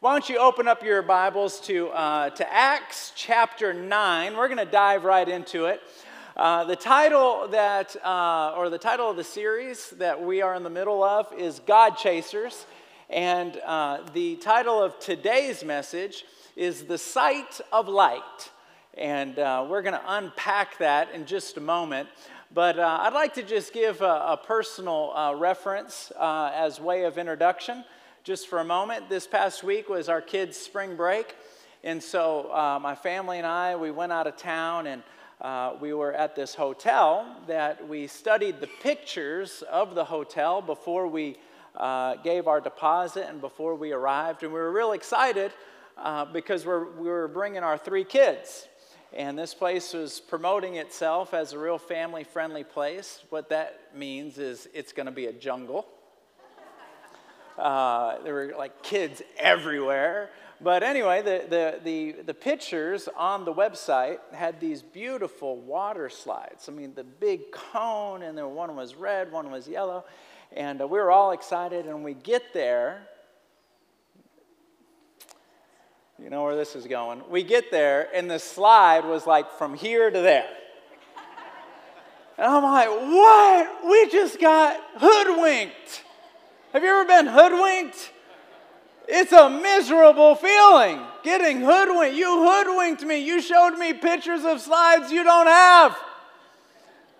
Why don't you open up your Bibles to, uh, to Acts chapter 9? We're going to dive right into it. Uh, the title that, uh, or the title of the series that we are in the middle of is God Chasers. And uh, the title of today's message is The Sight of Light. And uh, we're going to unpack that in just a moment. But uh, I'd like to just give a, a personal reference as way of introduction just for a moment. This past week was our kids' spring break. And so uh, my family and I, we went out of town and uh, we were at this hotel that we studied the pictures of the hotel before we uh, gave our deposit and before we arrived. And we were real excited uh, because we're, we were bringing our three kids. And this place was promoting itself as a real family friendly place. What that means is it's going to be a jungle. Uh, there were like kids everywhere. But anyway, the, the, the, the pictures on the website had these beautiful water slides. I mean, the big cone, and then one was red, one was yellow. And uh, we were all excited, and we get there. You know where this is going. We get there, and the slide was like from here to there. And I'm like, what? We just got hoodwinked. Have you ever been hoodwinked? It's a miserable feeling getting hoodwinked. You hoodwinked me. You showed me pictures of slides you don't have.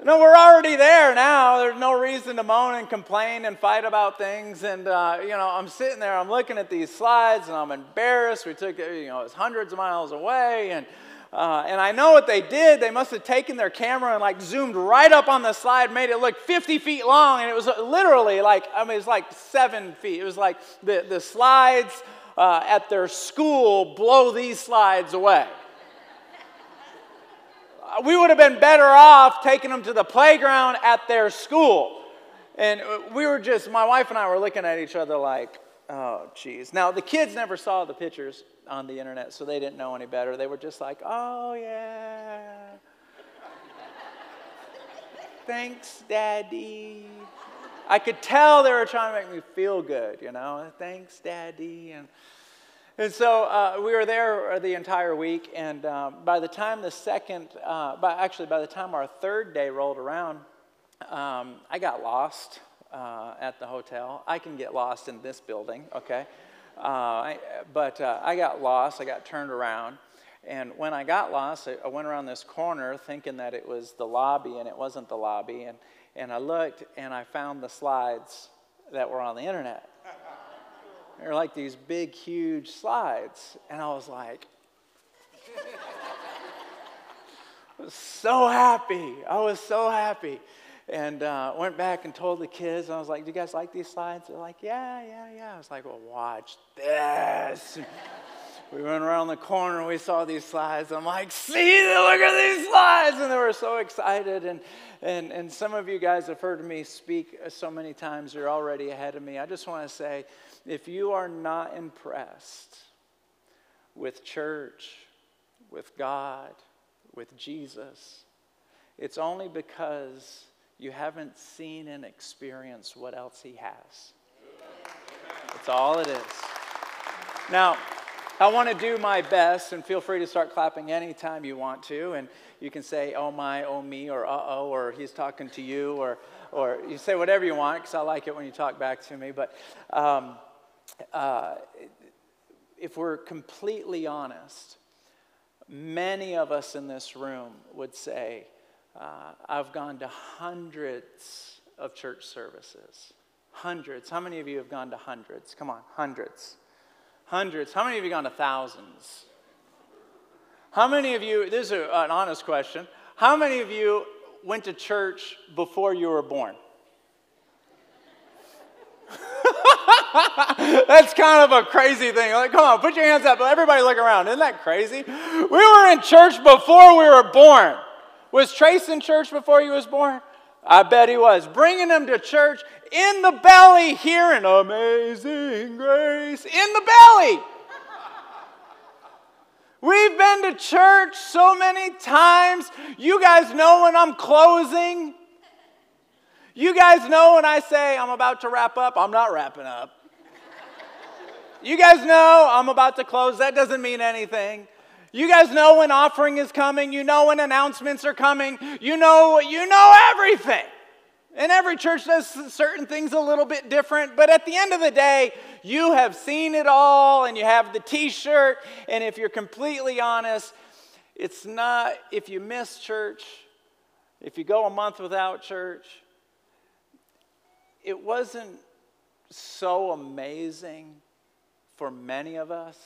No, we're already there now. There's no reason to moan and complain and fight about things. And, uh, you know, I'm sitting there, I'm looking at these slides, and I'm embarrassed. We took, it, you know, it's hundreds of miles away. And, uh, and I know what they did. They must have taken their camera and like zoomed right up on the slide, made it look 50 feet long, and it was literally like, I mean, it's like seven feet. It was like the, the slides uh, at their school blow these slides away. Uh, we would have been better off taking them to the playground at their school. And uh, we were just, my wife and I were looking at each other like, oh, geez. Now, the kids never saw the pictures on the internet, so they didn't know any better. They were just like, oh, yeah. Thanks, Daddy. I could tell they were trying to make me feel good, you know. Thanks, Daddy. And, and so uh, we were there the entire week, and um, by the time the second, uh, by, actually, by the time our third day rolled around, um, I got lost uh, at the hotel. I can get lost in this building, okay? Uh, I, but uh, I got lost. I got turned around. And when I got lost, I, I went around this corner thinking that it was the lobby, and it wasn't the lobby. And, and I looked and I found the slides that were on the internet. They're like these big, huge slides. And I was like, I was so happy. I was so happy and uh, went back and told the kids. I was like, "Do you guys like these slides?" They're like, "Yeah, yeah, yeah." I was like, "Well, watch this." we went around the corner we saw these slides. I'm like, "See, look at these slides!" And they were so excited. And and and some of you guys have heard me speak so many times. You're already ahead of me. I just want to say, if you are not impressed with church, with God, with Jesus, it's only because you haven't seen and experienced what else He has. That's all it is. Now, I want to do my best, and feel free to start clapping anytime you want to. And you can say, oh my, oh me, or uh oh, or he's talking to you, or, or you say whatever you want, because I like it when you talk back to me. But um, uh, if we're completely honest, many of us in this room would say, uh, I've gone to hundreds of church services. Hundreds. How many of you have gone to hundreds? Come on, hundreds. Hundreds. How many of you gone to thousands? How many of you, this is an honest question, how many of you went to church before you were born? That's kind of a crazy thing. Like, come on, put your hands up. Everybody look around. Isn't that crazy? We were in church before we were born. Was Trace in church before he was born? I bet he was. Bringing him to church in the belly, hearing amazing grace in the belly. We've been to church so many times. You guys know when I'm closing. You guys know when I say I'm about to wrap up, I'm not wrapping up. You guys know I'm about to close. That doesn't mean anything. You guys know when offering is coming. You know when announcements are coming. You know, you know everything. And every church does certain things a little bit different, but at the end of the day, you have seen it all and you have the t shirt. And if you're completely honest, it's not, if you miss church, if you go a month without church, it wasn't so amazing for many of us,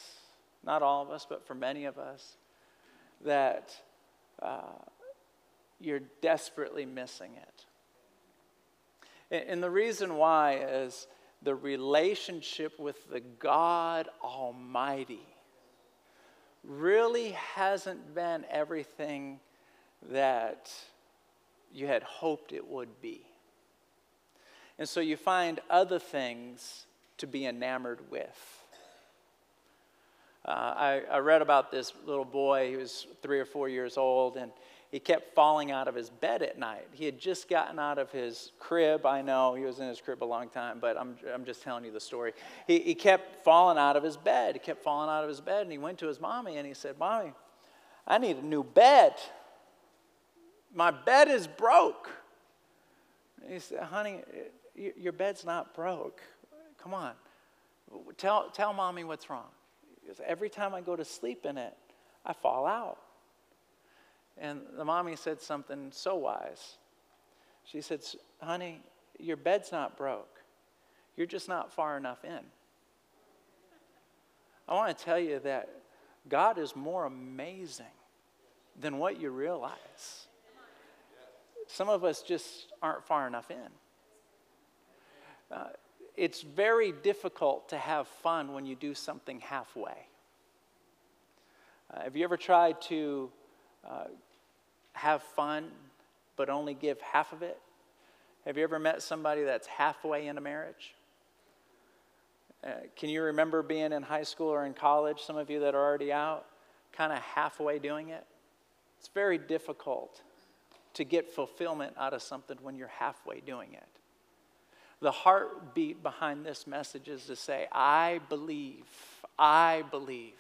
not all of us, but for many of us, that uh, you're desperately missing it. And the reason why is the relationship with the God Almighty really hasn't been everything that you had hoped it would be. And so you find other things to be enamored with. Uh, I, I read about this little boy, he was three or four years old, and he kept falling out of his bed at night. He had just gotten out of his crib. I know he was in his crib a long time, but I'm, I'm just telling you the story. He, he kept falling out of his bed. He kept falling out of his bed, and he went to his mommy and he said, Mommy, I need a new bed. My bed is broke. And he said, Honey, your bed's not broke. Come on. Tell, tell mommy what's wrong. Every time I go to sleep in it, I fall out. And the mommy said something so wise. She said, Honey, your bed's not broke. You're just not far enough in. I want to tell you that God is more amazing than what you realize. Some of us just aren't far enough in. Uh, it's very difficult to have fun when you do something halfway. Uh, have you ever tried to uh, have fun but only give half of it? Have you ever met somebody that's halfway in a marriage? Uh, can you remember being in high school or in college, some of you that are already out, kind of halfway doing it? It's very difficult to get fulfillment out of something when you're halfway doing it. The heartbeat behind this message is to say, I believe, I believe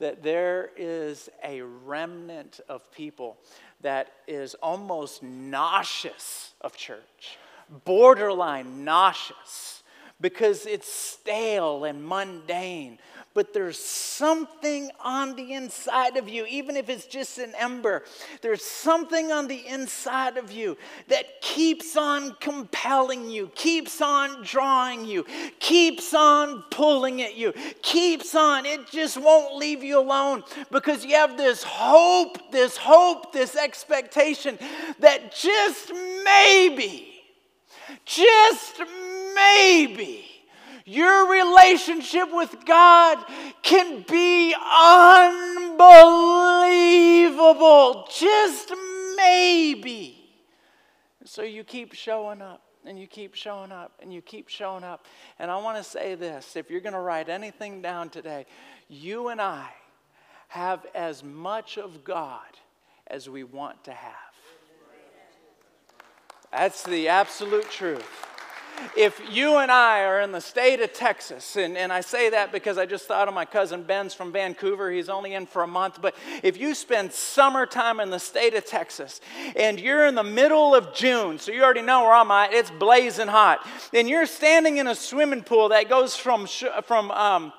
that there is a remnant of people that is almost nauseous of church, borderline nauseous because it's stale and mundane. But there's something on the inside of you, even if it's just an ember, there's something on the inside of you that keeps on compelling you, keeps on drawing you, keeps on pulling at you, keeps on. It just won't leave you alone because you have this hope, this hope, this expectation that just maybe, just maybe your relationship with God can be unbelievable. Just maybe. So you keep showing up and you keep showing up and you keep showing up. And I want to say this if you're going to write anything down today, you and I have as much of God as we want to have. That's the absolute truth if you and I are in the state of Texas, and, and I say that because I just thought of my cousin Ben's from Vancouver, he's only in for a month, but if you spend summertime in the state of Texas and you're in the middle of June, so you already know where I'm at, it's blazing hot, and you're standing in a swimming pool that goes from, from um,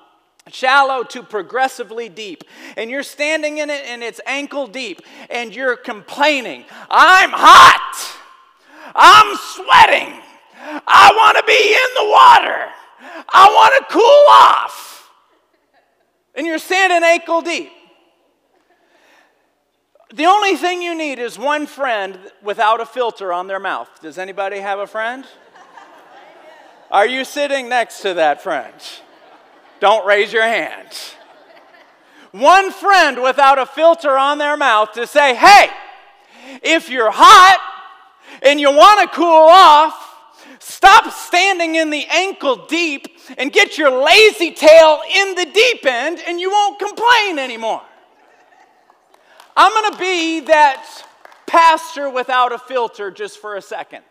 shallow to progressively deep. And you're standing in it and it's ankle deep and you're complaining, I'm hot, I'm sweating. I want to be in the water. I want to cool off. And you're standing ankle deep. The only thing you need is one friend without a filter on their mouth. Does anybody have a friend? Are you sitting next to that friend? Don't raise your hand. One friend without a filter on their mouth to say, hey, if you're hot and you want to cool off, Stop standing in the ankle deep and get your lazy tail in the deep end, and you won't complain anymore. I'm going to be that pastor without a filter just for a second.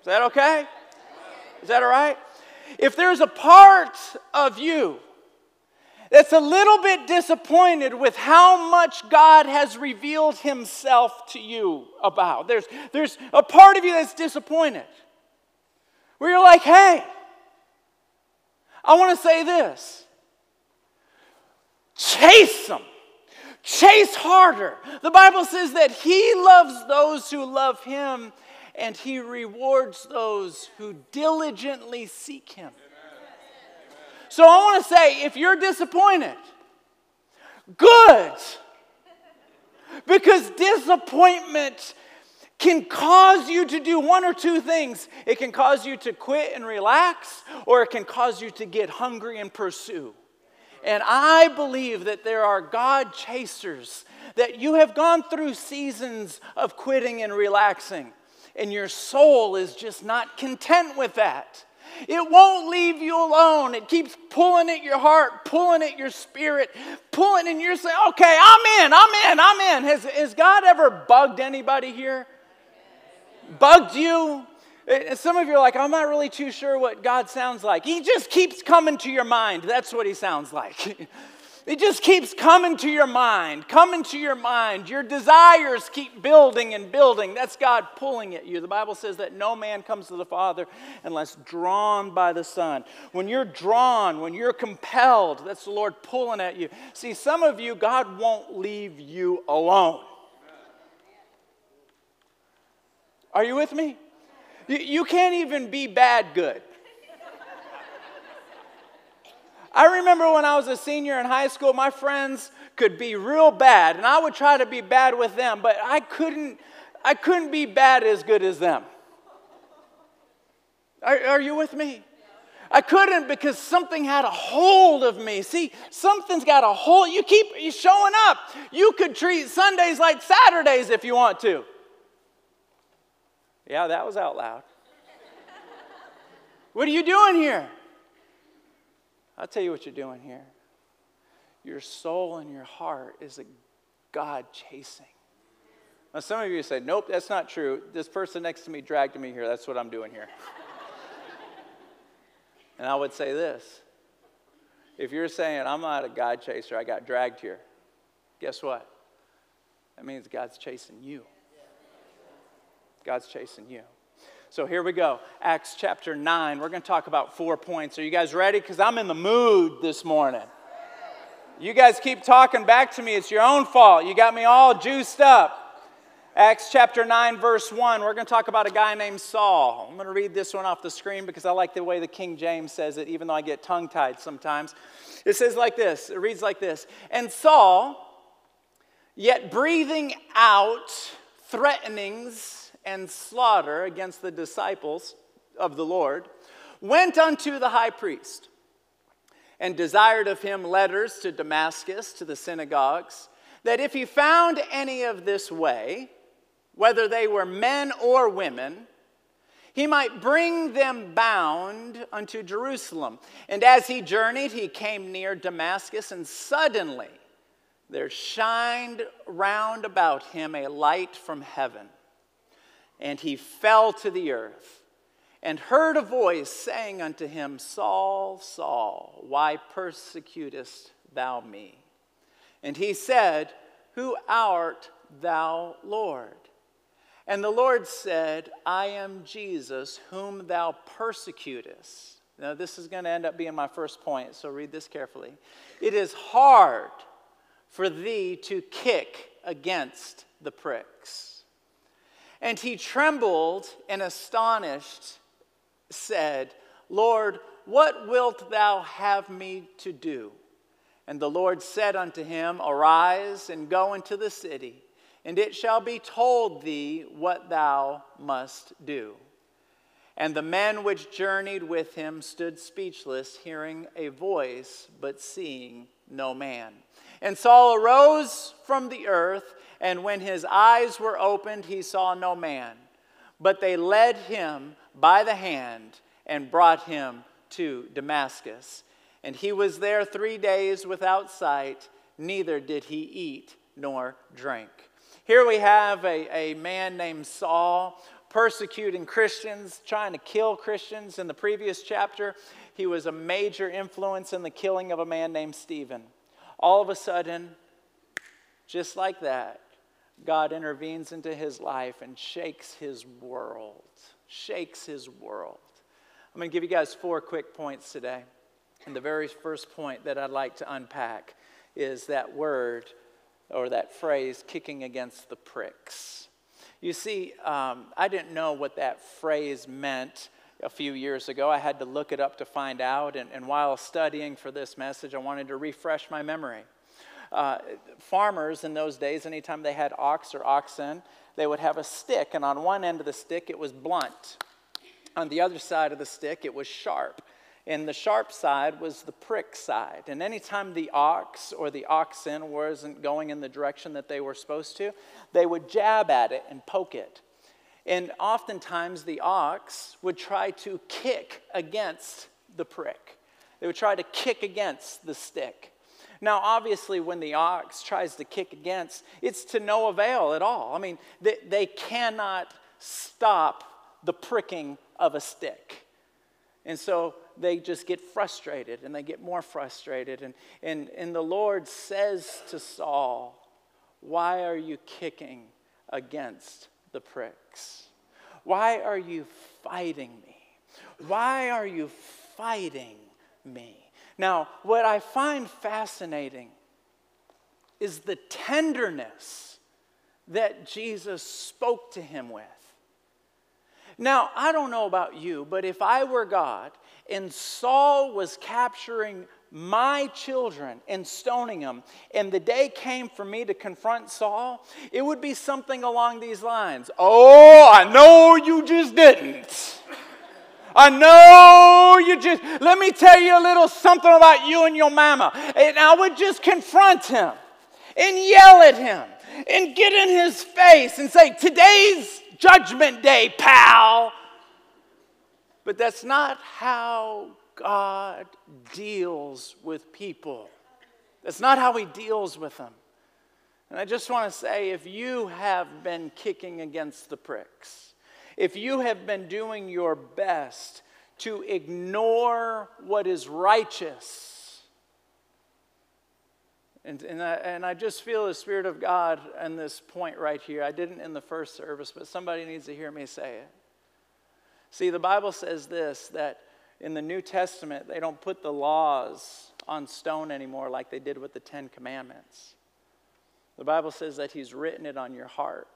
Is that okay? Is that all right? if there's a part of you that's a little bit disappointed with how much God has revealed himself to you about, there's, there's a part of you that's disappointed. Where you're like, hey, I want to say this chase them. Chase harder. The Bible says that He loves those who love Him and He rewards those who diligently seek Him. So I want to say if you're disappointed, good. Because disappointment can cause you to do one or two things. It can cause you to quit and relax, or it can cause you to get hungry and pursue. And I believe that there are God chasers, that you have gone through seasons of quitting and relaxing, and your soul is just not content with that. It won't leave you alone. It keeps pulling at your heart, pulling at your spirit, pulling, and you're saying, okay, I'm in, I'm in, I'm in. Has, has God ever bugged anybody here? Bugged you? And some of you are like, I'm not really too sure what God sounds like. He just keeps coming to your mind. That's what he sounds like. it just keeps coming to your mind, coming to your mind. Your desires keep building and building. That's God pulling at you. The Bible says that no man comes to the Father unless drawn by the Son. When you're drawn, when you're compelled, that's the Lord pulling at you. See, some of you, God won't leave you alone. Are you with me? You can't even be bad good. I remember when I was a senior in high school, my friends could be real bad, and I would try to be bad with them, but I couldn't, I couldn't be bad as good as them. Are, are you with me? I couldn't because something had a hold of me. See, something's got a hold. You keep showing up. You could treat Sundays like Saturdays if you want to. Yeah, that was out loud. what are you doing here? I'll tell you what you're doing here. Your soul and your heart is a God chasing. Now, some of you say, Nope, that's not true. This person next to me dragged me here. That's what I'm doing here. and I would say this if you're saying, I'm not a God chaser, I got dragged here, guess what? That means God's chasing you. God's chasing you. So here we go. Acts chapter 9. We're going to talk about four points. Are you guys ready? Because I'm in the mood this morning. You guys keep talking back to me. It's your own fault. You got me all juiced up. Acts chapter 9, verse 1. We're going to talk about a guy named Saul. I'm going to read this one off the screen because I like the way the King James says it, even though I get tongue tied sometimes. It says like this it reads like this And Saul, yet breathing out threatenings, and slaughter against the disciples of the Lord, went unto the high priest and desired of him letters to Damascus, to the synagogues, that if he found any of this way, whether they were men or women, he might bring them bound unto Jerusalem. And as he journeyed, he came near Damascus, and suddenly there shined round about him a light from heaven and he fell to the earth and heard a voice saying unto him, Saul, Saul, why persecutest thou me? And he said, Who art thou, Lord? And the Lord said, I am Jesus, whom thou persecutest. Now, this is going to end up being my first point, so read this carefully. It is hard for thee to kick against the pricks. And he trembled and astonished, said, Lord, what wilt thou have me to do? And the Lord said unto him, Arise and go into the city, and it shall be told thee what thou must do. And the men which journeyed with him stood speechless, hearing a voice, but seeing no man. And Saul arose from the earth and when his eyes were opened, he saw no man. But they led him by the hand and brought him to Damascus. And he was there three days without sight, neither did he eat nor drink. Here we have a, a man named Saul persecuting Christians, trying to kill Christians. In the previous chapter, he was a major influence in the killing of a man named Stephen. All of a sudden, just like that, God intervenes into his life and shakes his world. Shakes his world. I'm going to give you guys four quick points today. And the very first point that I'd like to unpack is that word or that phrase, kicking against the pricks. You see, um, I didn't know what that phrase meant a few years ago. I had to look it up to find out. And, and while studying for this message, I wanted to refresh my memory. Uh, farmers in those days, anytime they had ox or oxen, they would have a stick, and on one end of the stick, it was blunt. On the other side of the stick, it was sharp. And the sharp side was the prick side. And anytime the ox or the oxen wasn't going in the direction that they were supposed to, they would jab at it and poke it. And oftentimes the ox would try to kick against the prick, they would try to kick against the stick. Now, obviously, when the ox tries to kick against, it's to no avail at all. I mean, they, they cannot stop the pricking of a stick. And so they just get frustrated and they get more frustrated. And, and, and the Lord says to Saul, Why are you kicking against the pricks? Why are you fighting me? Why are you fighting me? Now, what I find fascinating is the tenderness that Jesus spoke to him with. Now, I don't know about you, but if I were God and Saul was capturing my children and stoning them, and the day came for me to confront Saul, it would be something along these lines Oh, I know you just didn't. I know you just, let me tell you a little something about you and your mama. And I would just confront him and yell at him and get in his face and say, Today's judgment day, pal. But that's not how God deals with people. That's not how He deals with them. And I just want to say if you have been kicking against the pricks, if you have been doing your best to ignore what is righteous, and, and, I, and I just feel the Spirit of God in this point right here. I didn't in the first service, but somebody needs to hear me say it. See, the Bible says this that in the New Testament, they don't put the laws on stone anymore like they did with the Ten Commandments. The Bible says that He's written it on your heart.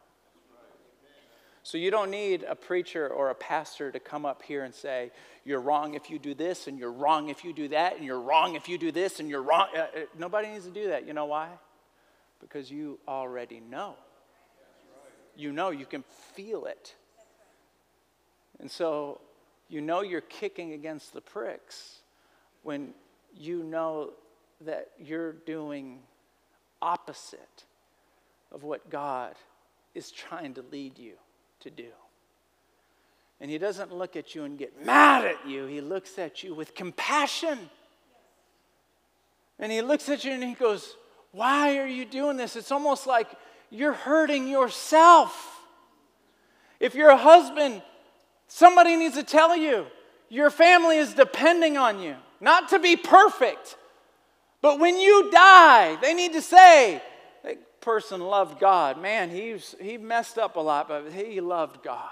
So you don't need a preacher or a pastor to come up here and say, you're wrong if you do this, and you're wrong if you do that, and you're wrong if you do this, and you're wrong. Uh, uh nobody needs to do that. You know why? Because you already know. You know, you can feel it. And so you know you're kicking against the pricks when you know that you're doing opposite of what God is trying to lead you to do. And he doesn't look at you and get mad at you. He looks at you with compassion. And he looks at you and he goes, Why are you doing this? It's almost like you're hurting yourself. If you're a husband Somebody needs to tell you your family is depending on you, not to be perfect, but when you die, they need to say, person loved God. Man, he's, he messed up a lot, but he loved God.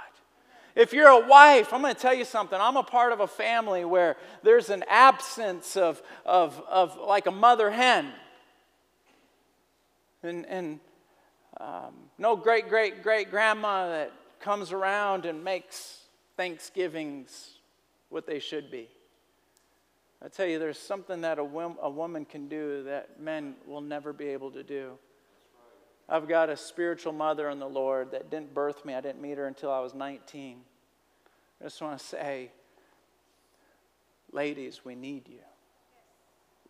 If you're a wife, I'm going to tell you something. I'm a part of a family where there's an absence of, of, of like a mother hen. And, and um, no great great great grandma that comes around and makes Thanksgivings what they should be. I tell you, there's something that a, a woman can do that men will never be able to do. I've got a spiritual mother in the Lord that didn't birth me. I didn't meet her until I was 19. I just want to say, ladies, we need you.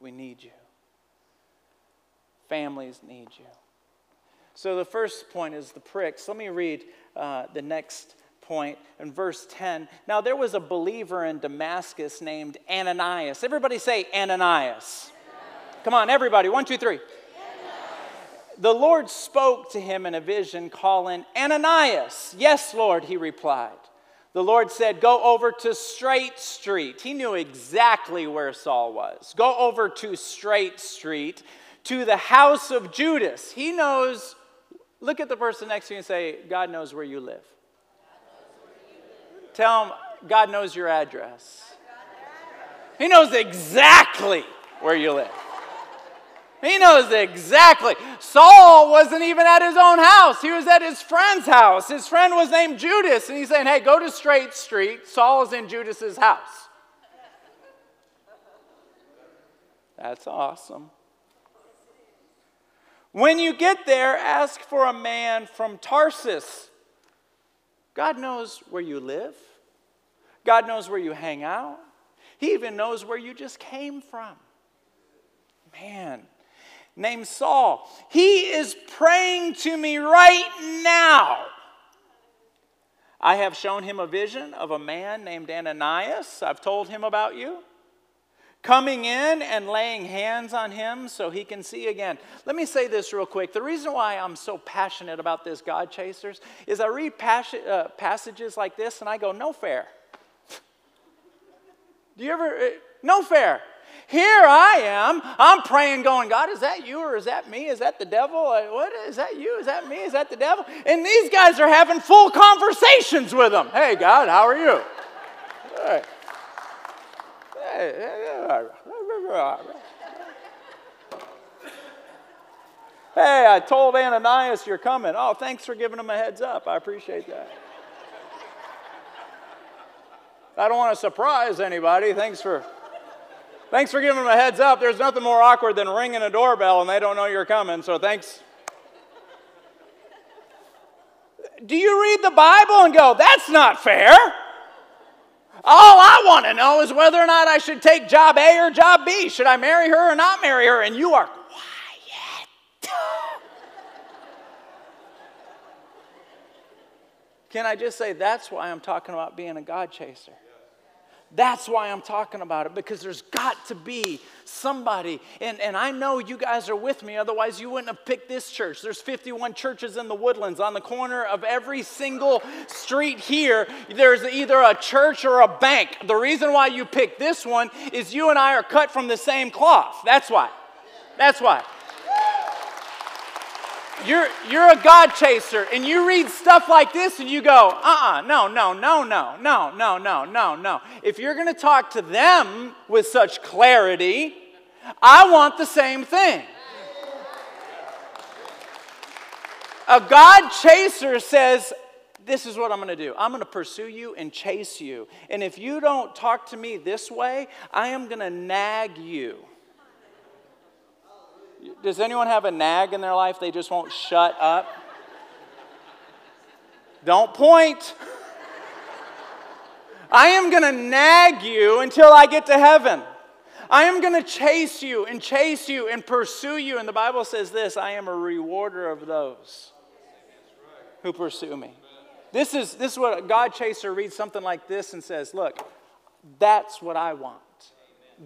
We need you. Families need you. So the first point is the pricks. Let me read uh, the next point in verse 10. Now, there was a believer in Damascus named Ananias. Everybody say Ananias. Ananias. Come on, everybody. One, two, three. The Lord spoke to him in a vision, calling, Ananias. Yes, Lord, he replied. The Lord said, Go over to Straight Street. He knew exactly where Saul was. Go over to Straight Street, to the house of Judas. He knows, look at the person next to you and say, God knows where you live. Tell him, God knows your address. He knows exactly where you live. He knows exactly. Saul wasn't even at his own house. He was at his friend's house. His friend was named Judas, and he's saying, Hey, go to Straight Street. Saul is in Judas's house. That's awesome. When you get there, ask for a man from Tarsus. God knows where you live, God knows where you hang out, He even knows where you just came from. Man, named Saul. He is praying to me right now. I have shown him a vision of a man named Ananias. I've told him about you. Coming in and laying hands on him so he can see again. Let me say this real quick. The reason why I'm so passionate about this, God Chasers, is I read pas- uh, passages like this and I go, no fair. Do you ever, uh, no fair. Here I am. I'm praying, going, God, is that you or is that me? Is that the devil? What is that you? Is that me? Is that the devil? And these guys are having full conversations with them. Hey, God, how are you? Hey. Hey, I told Ananias you're coming. Oh, thanks for giving him a heads up. I appreciate that. I don't want to surprise anybody. Thanks for Thanks for giving them a heads up. There's nothing more awkward than ringing a doorbell and they don't know you're coming, so thanks. Do you read the Bible and go, that's not fair? All I want to know is whether or not I should take job A or job B. Should I marry her or not marry her? And you are quiet. Can I just say that's why I'm talking about being a God chaser? That's why I'm talking about it, because there's got to be somebody. And, and I know you guys are with me, otherwise, you wouldn't have picked this church. There's 51 churches in the woodlands. On the corner of every single street here, there's either a church or a bank. The reason why you picked this one is you and I are cut from the same cloth. That's why. That's why. You're, you're a God chaser, and you read stuff like this and you go, uh uh-uh, uh, no, no, no, no, no, no, no, no, no. If you're going to talk to them with such clarity, I want the same thing. A God chaser says, This is what I'm going to do. I'm going to pursue you and chase you. And if you don't talk to me this way, I am going to nag you. Does anyone have a nag in their life they just won't shut up? Don't point. I am going to nag you until I get to heaven. I am going to chase you and chase you and pursue you. And the Bible says this I am a rewarder of those who pursue me. This is, this is what God chaser reads something like this and says, Look, that's what I want.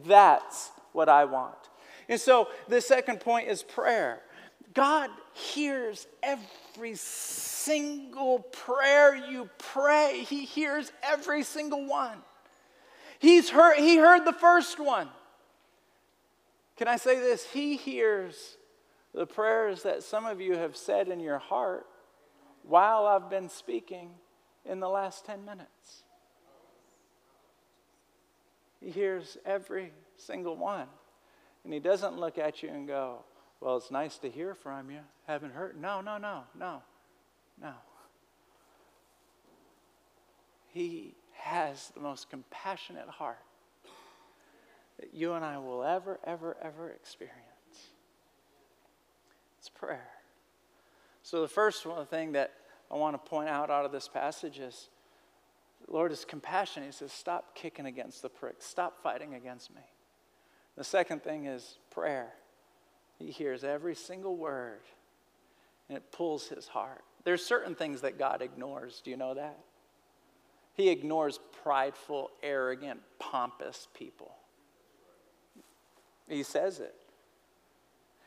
That's what I want. And so the second point is prayer. God hears every single prayer you pray. He hears every single one. He's heard, he heard the first one. Can I say this? He hears the prayers that some of you have said in your heart while I've been speaking in the last 10 minutes. He hears every single one. And he doesn't look at you and go, Well, it's nice to hear from you. Haven't heard. No, no, no, no, no. He has the most compassionate heart that you and I will ever, ever, ever experience. It's prayer. So, the first one thing that I want to point out out of this passage is the Lord is compassionate. He says, Stop kicking against the pricks, stop fighting against me. The second thing is prayer. He hears every single word and it pulls his heart. There's certain things that God ignores. Do you know that? He ignores prideful, arrogant, pompous people. He says it.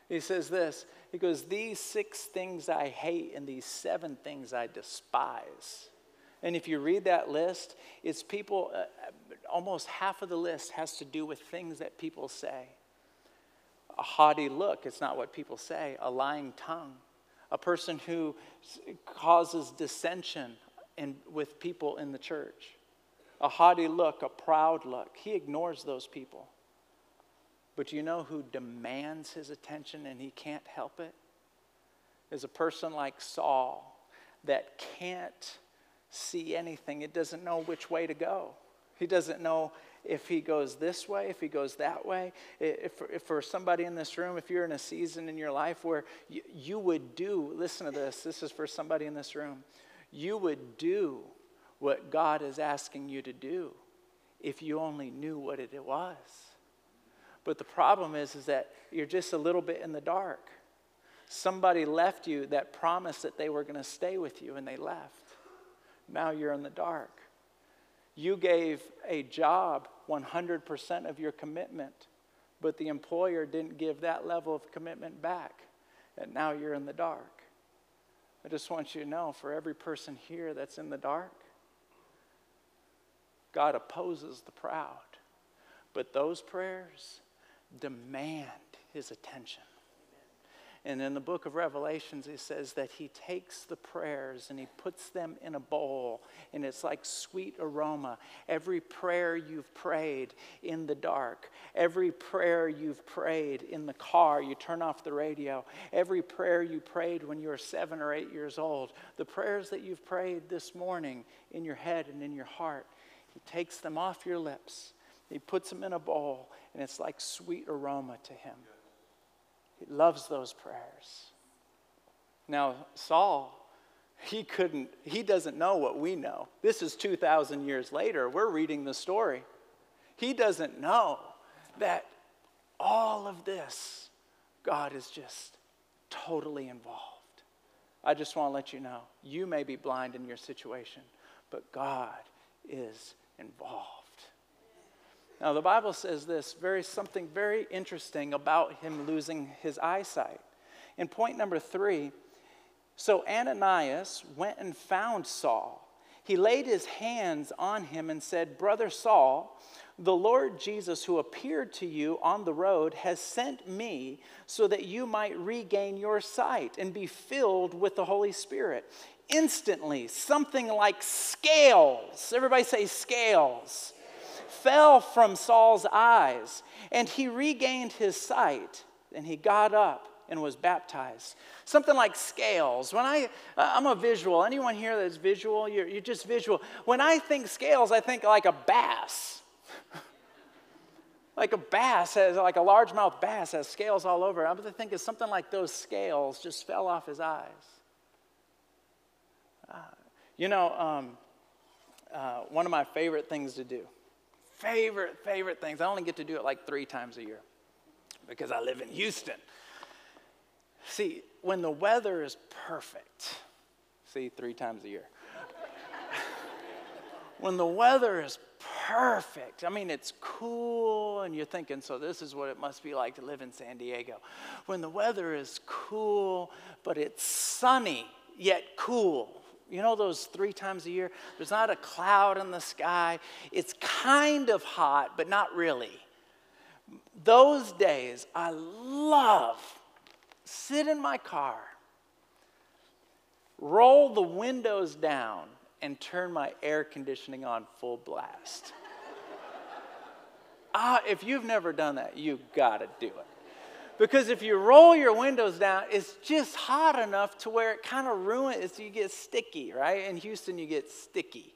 He says this He goes, These six things I hate, and these seven things I despise. And if you read that list, it's people, uh, almost half of the list has to do with things that people say. A haughty look, it's not what people say. A lying tongue, a person who causes dissension in, with people in the church. A haughty look, a proud look. He ignores those people. But you know who demands his attention and he can't help it? Is a person like Saul that can't see anything. It doesn't know which way to go. He doesn't know if he goes this way, if he goes that way. If, if for somebody in this room, if you're in a season in your life where you, you would do, listen to this, this is for somebody in this room, you would do what God is asking you to do if you only knew what it was. But the problem is, is that you're just a little bit in the dark. Somebody left you that promised that they were going to stay with you and they left. Now you're in the dark. You gave a job 100% of your commitment, but the employer didn't give that level of commitment back. And now you're in the dark. I just want you to know for every person here that's in the dark, God opposes the proud. But those prayers demand his attention. And in the book of Revelations, he says that he takes the prayers and he puts them in a bowl, and it's like sweet aroma. Every prayer you've prayed in the dark, every prayer you've prayed in the car, you turn off the radio, every prayer you prayed when you were seven or eight years old, the prayers that you've prayed this morning in your head and in your heart, he takes them off your lips, he puts them in a bowl, and it's like sweet aroma to him. He loves those prayers. Now, Saul, he couldn't, he doesn't know what we know. This is 2,000 years later. We're reading the story. He doesn't know that all of this, God is just totally involved. I just want to let you know you may be blind in your situation, but God is involved. Now, the Bible says this very something very interesting about him losing his eyesight. In point number three, so Ananias went and found Saul. He laid his hands on him and said, Brother Saul, the Lord Jesus, who appeared to you on the road, has sent me so that you might regain your sight and be filled with the Holy Spirit. Instantly, something like scales, everybody say scales fell from Saul's eyes, and he regained his sight, and he got up and was baptized. Something like scales. When I, uh, I'm a visual. Anyone here that's visual? You're, you're just visual. When I think scales, I think like a bass. like a bass has, like a largemouth bass has scales all over. I'm thinking something like those scales just fell off his eyes. Uh, you know, um, uh, one of my favorite things to do favorite, favorite things. I only get to do it like three times a year because I live in Houston. See, when the weather is perfect, see, three times a year. when the weather is perfect, I mean, it's cool, and you're thinking, so this is what it must be like to live in San Diego. When the weather is cool, but it's sunny, yet cool. You know those three times a year? There's not a cloud in the sky. It's kind of hot, but not really. Those days, I love sit in my car, roll the windows down, and turn my air conditioning on full blast. ah, if you've never done that, you gotta do it. Because if you roll your windows down, it's just hot enough to where it kind of ruins, you get sticky, right? In Houston, you get sticky.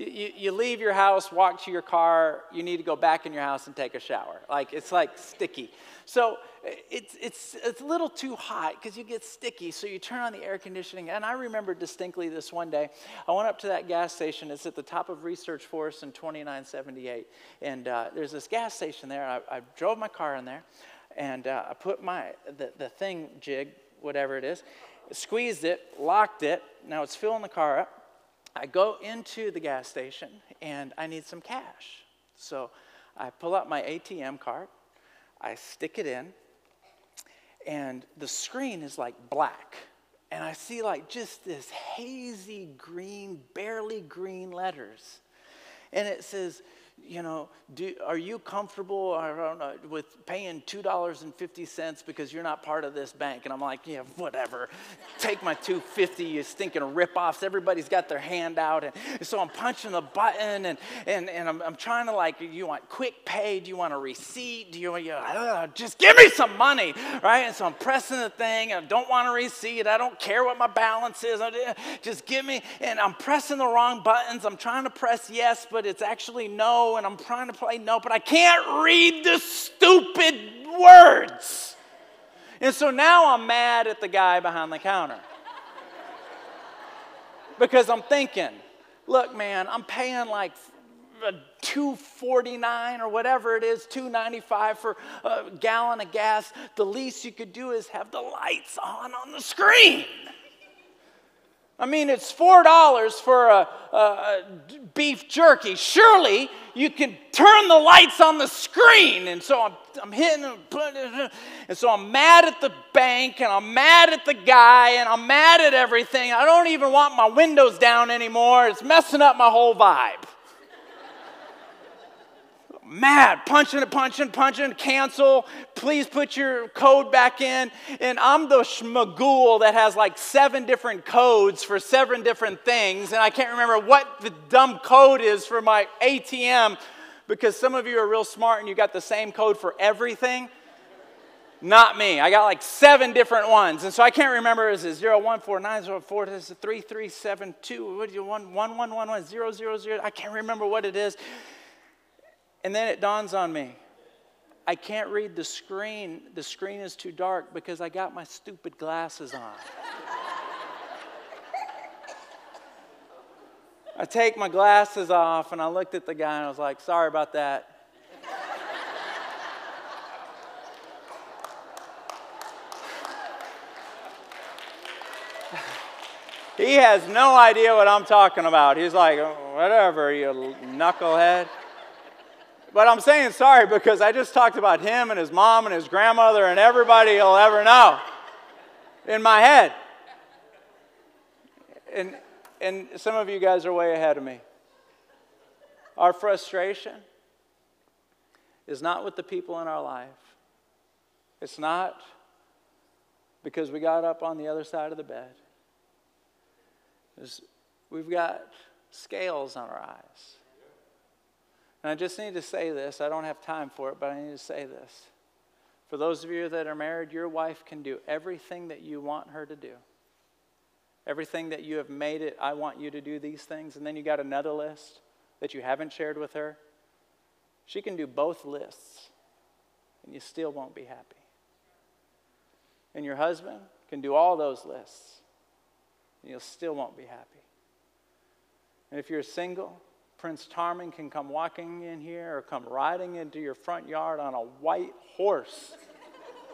You, you, leave your house, walk to your car, you need to go back in your house and take a shower. Like, it's like sticky. So it's, it's, it's a little too hot because you get sticky. So you turn on the air conditioning. And I remember distinctly this one day. I went up to that gas station. It's at the top of Research Forest in 2978. And uh, there's this gas station there. I, I, drove my car in there and uh, I put my, the, the thing jig, whatever it is, squeezed it, locked it. Now it's filling the car up. I go into the gas station and I need some cash. So I pull out my ATM card I stick it in, and the screen is like black. And I see like just this hazy green, barely green letters. And it says, you know, do, are you comfortable know, with paying $2.50 because you're not part of this bank? And I'm like, yeah, whatever. Take my 250 you stinking ripoffs. Everybody's got their hand out. And, so I'm punching the button and, and, and I'm, I'm trying to like, you want quick pay? Do you want a receipt? Do you want, you, uh, just give me some money, right? And so I'm pressing the thing. I don't want a receipt. I don't care what my balance is. Just give me, and I'm pressing the wrong buttons. I'm trying to press yes, but it's actually no and I'm trying to play no, but I can't read the stupid words. And so now I'm mad at the guy behind the counter. because I'm thinking, look, man, I'm paying like 249 or whatever it is 295 for a gallon of gas the least you could do is have the lights on on the screen I mean, it's $4 for a, a, beef jerky. Surely you can turn the lights on the screen. And so I'm, I'm hitting, and so I'm mad at the bank, and I'm mad at the guy, and I'm mad at everything. I don't even want my windows down anymore. It's messing up my whole vibe mad, punching punching, punching, cancel, please put your code back in. And I'm the schmagul that has like seven different codes for seven different things. And I can't remember what the dumb code is for my ATM because some of you are real smart and you got the same code for everything. Not me. I got like seven different ones. And so I can't remember is it 014904, is it 3372, what do you want? 1111 I can't remember what it is. And then it dawns on me I can't read the screen. The screen is too dark because I got my stupid glasses on. I take my glasses off and I looked at the guy and I was like, sorry about that. he has no idea what I'm talking about. He's like, oh, whatever, you knucklehead. But I'm saying sorry because I just talked about him and his mom and his grandmother and everybody you'll ever know in my head. And, and some of you guys are way ahead of me. Our frustration is not with the people in our life, it's not because we got up on the other side of the bed. It's, we've got scales on our eyes. And I just need to say this. I don't have time for it, but I need to say this. For those of you that are married, your wife can do everything that you want her to do. Everything that you have made it, I want you to do these things. And then you got another list that you haven't shared with her. She can do both lists, and you still won't be happy. And your husband can do all those lists, and you still won't be happy. And if you're single, Prince Charming can come walking in here or come riding into your front yard on a white horse.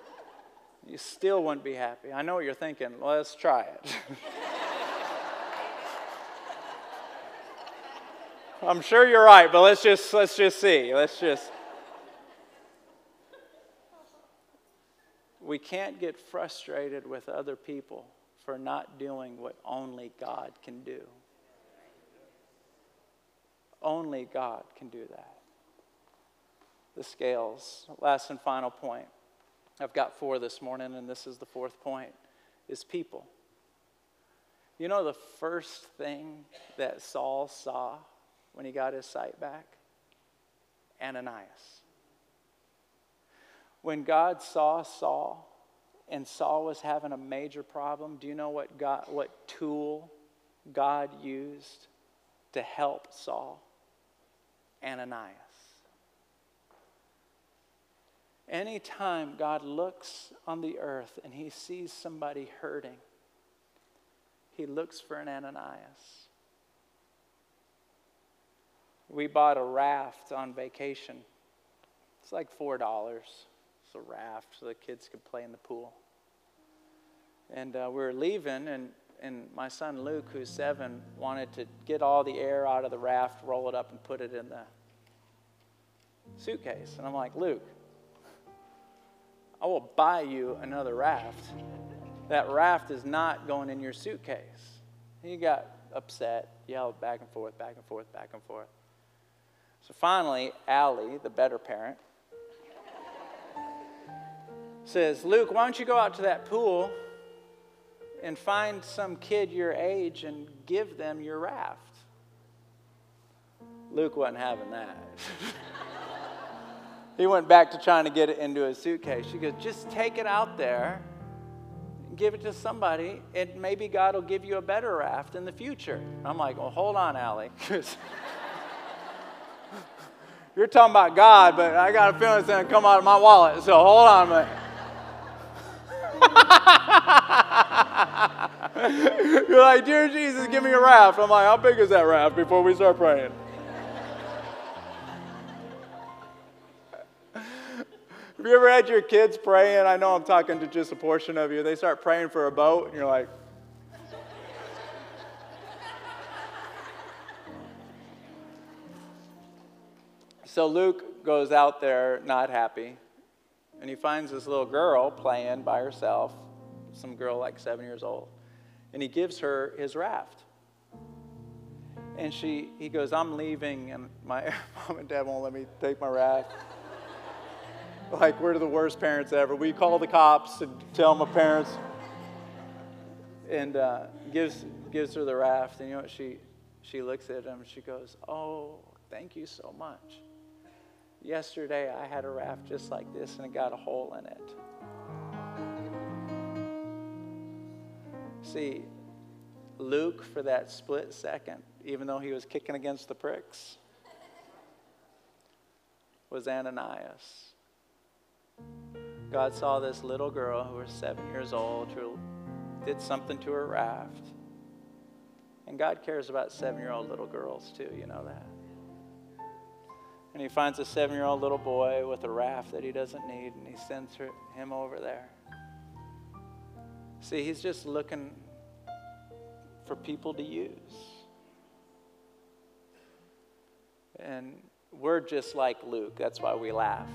you still wouldn't be happy. I know what you're thinking. Let's try it. I'm sure you're right, but let's just let's just see. Let's just We can't get frustrated with other people for not doing what only God can do. Only God can do that. The scales. Last and final point. I've got four this morning, and this is the fourth point is people. You know the first thing that Saul saw when he got his sight back? Ananias. When God saw Saul and Saul was having a major problem, do you know what God what tool God used to help Saul? Ananias. Anytime God looks on the earth and he sees somebody hurting, he looks for an Ananias. We bought a raft on vacation. It's like $4. It's a raft so the kids could play in the pool. And uh, we were leaving, and and my son Luke, who's seven, wanted to get all the air out of the raft, roll it up, and put it in the suitcase. And I'm like, Luke, I will buy you another raft. That raft is not going in your suitcase. He got upset, yelled back and forth, back and forth, back and forth. So finally, Allie, the better parent, says, Luke, why don't you go out to that pool and find some kid your age and give them your raft? Luke wasn't having that. he went back to trying to get it into his suitcase. She goes, just take it out there, give it to somebody, and maybe God will give you a better raft in the future. I'm like, well, hold on, Allie. You're talking about God, but I got a feeling it's going to come out of my wallet, so hold on a minute. You're like, Dear Jesus, give me a raft. I'm like, How big is that raft before we start praying? You ever had your kids praying? I know I'm talking to just a portion of you. They start praying for a boat, and you're like, So Luke goes out there not happy, and he finds this little girl playing by herself, some girl like seven years old, and he gives her his raft. And she, he goes, I'm leaving, and my mom and dad won't let me take my raft. Like, we're the worst parents ever. We call the cops and tell my parents. And uh, gives, gives her the raft, and you know what? She, she looks at him she goes, Oh, thank you so much. Yesterday, I had a raft just like this, and it got a hole in it. See, Luke, for that split second, even though he was kicking against the pricks, was Ananias. God saw this little girl who was seven years old who did something to her raft. And God cares about seven year old little girls too, you know that. And he finds a seven year old little boy with a raft that he doesn't need, and he sends her, him over there. See, he's just looking for people to use. And we're just like Luke. That's why we laugh,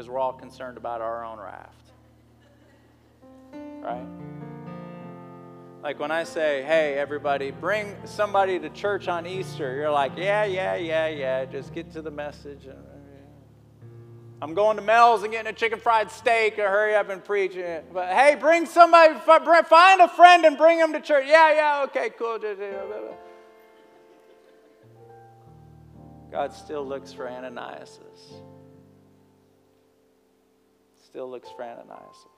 because we're all concerned about our own raft. Right? Like when I say, hey, everybody, bring somebody to church on Easter, you're like, yeah, yeah, yeah, yeah, just get to the message. Uh, I'm going to Mel's and getting a chicken fried steak or hurry up and preach. It. But hey, bring somebody, find a friend and bring them to church. Yeah, yeah, okay, cool. God still looks for Ananias. Still looks for.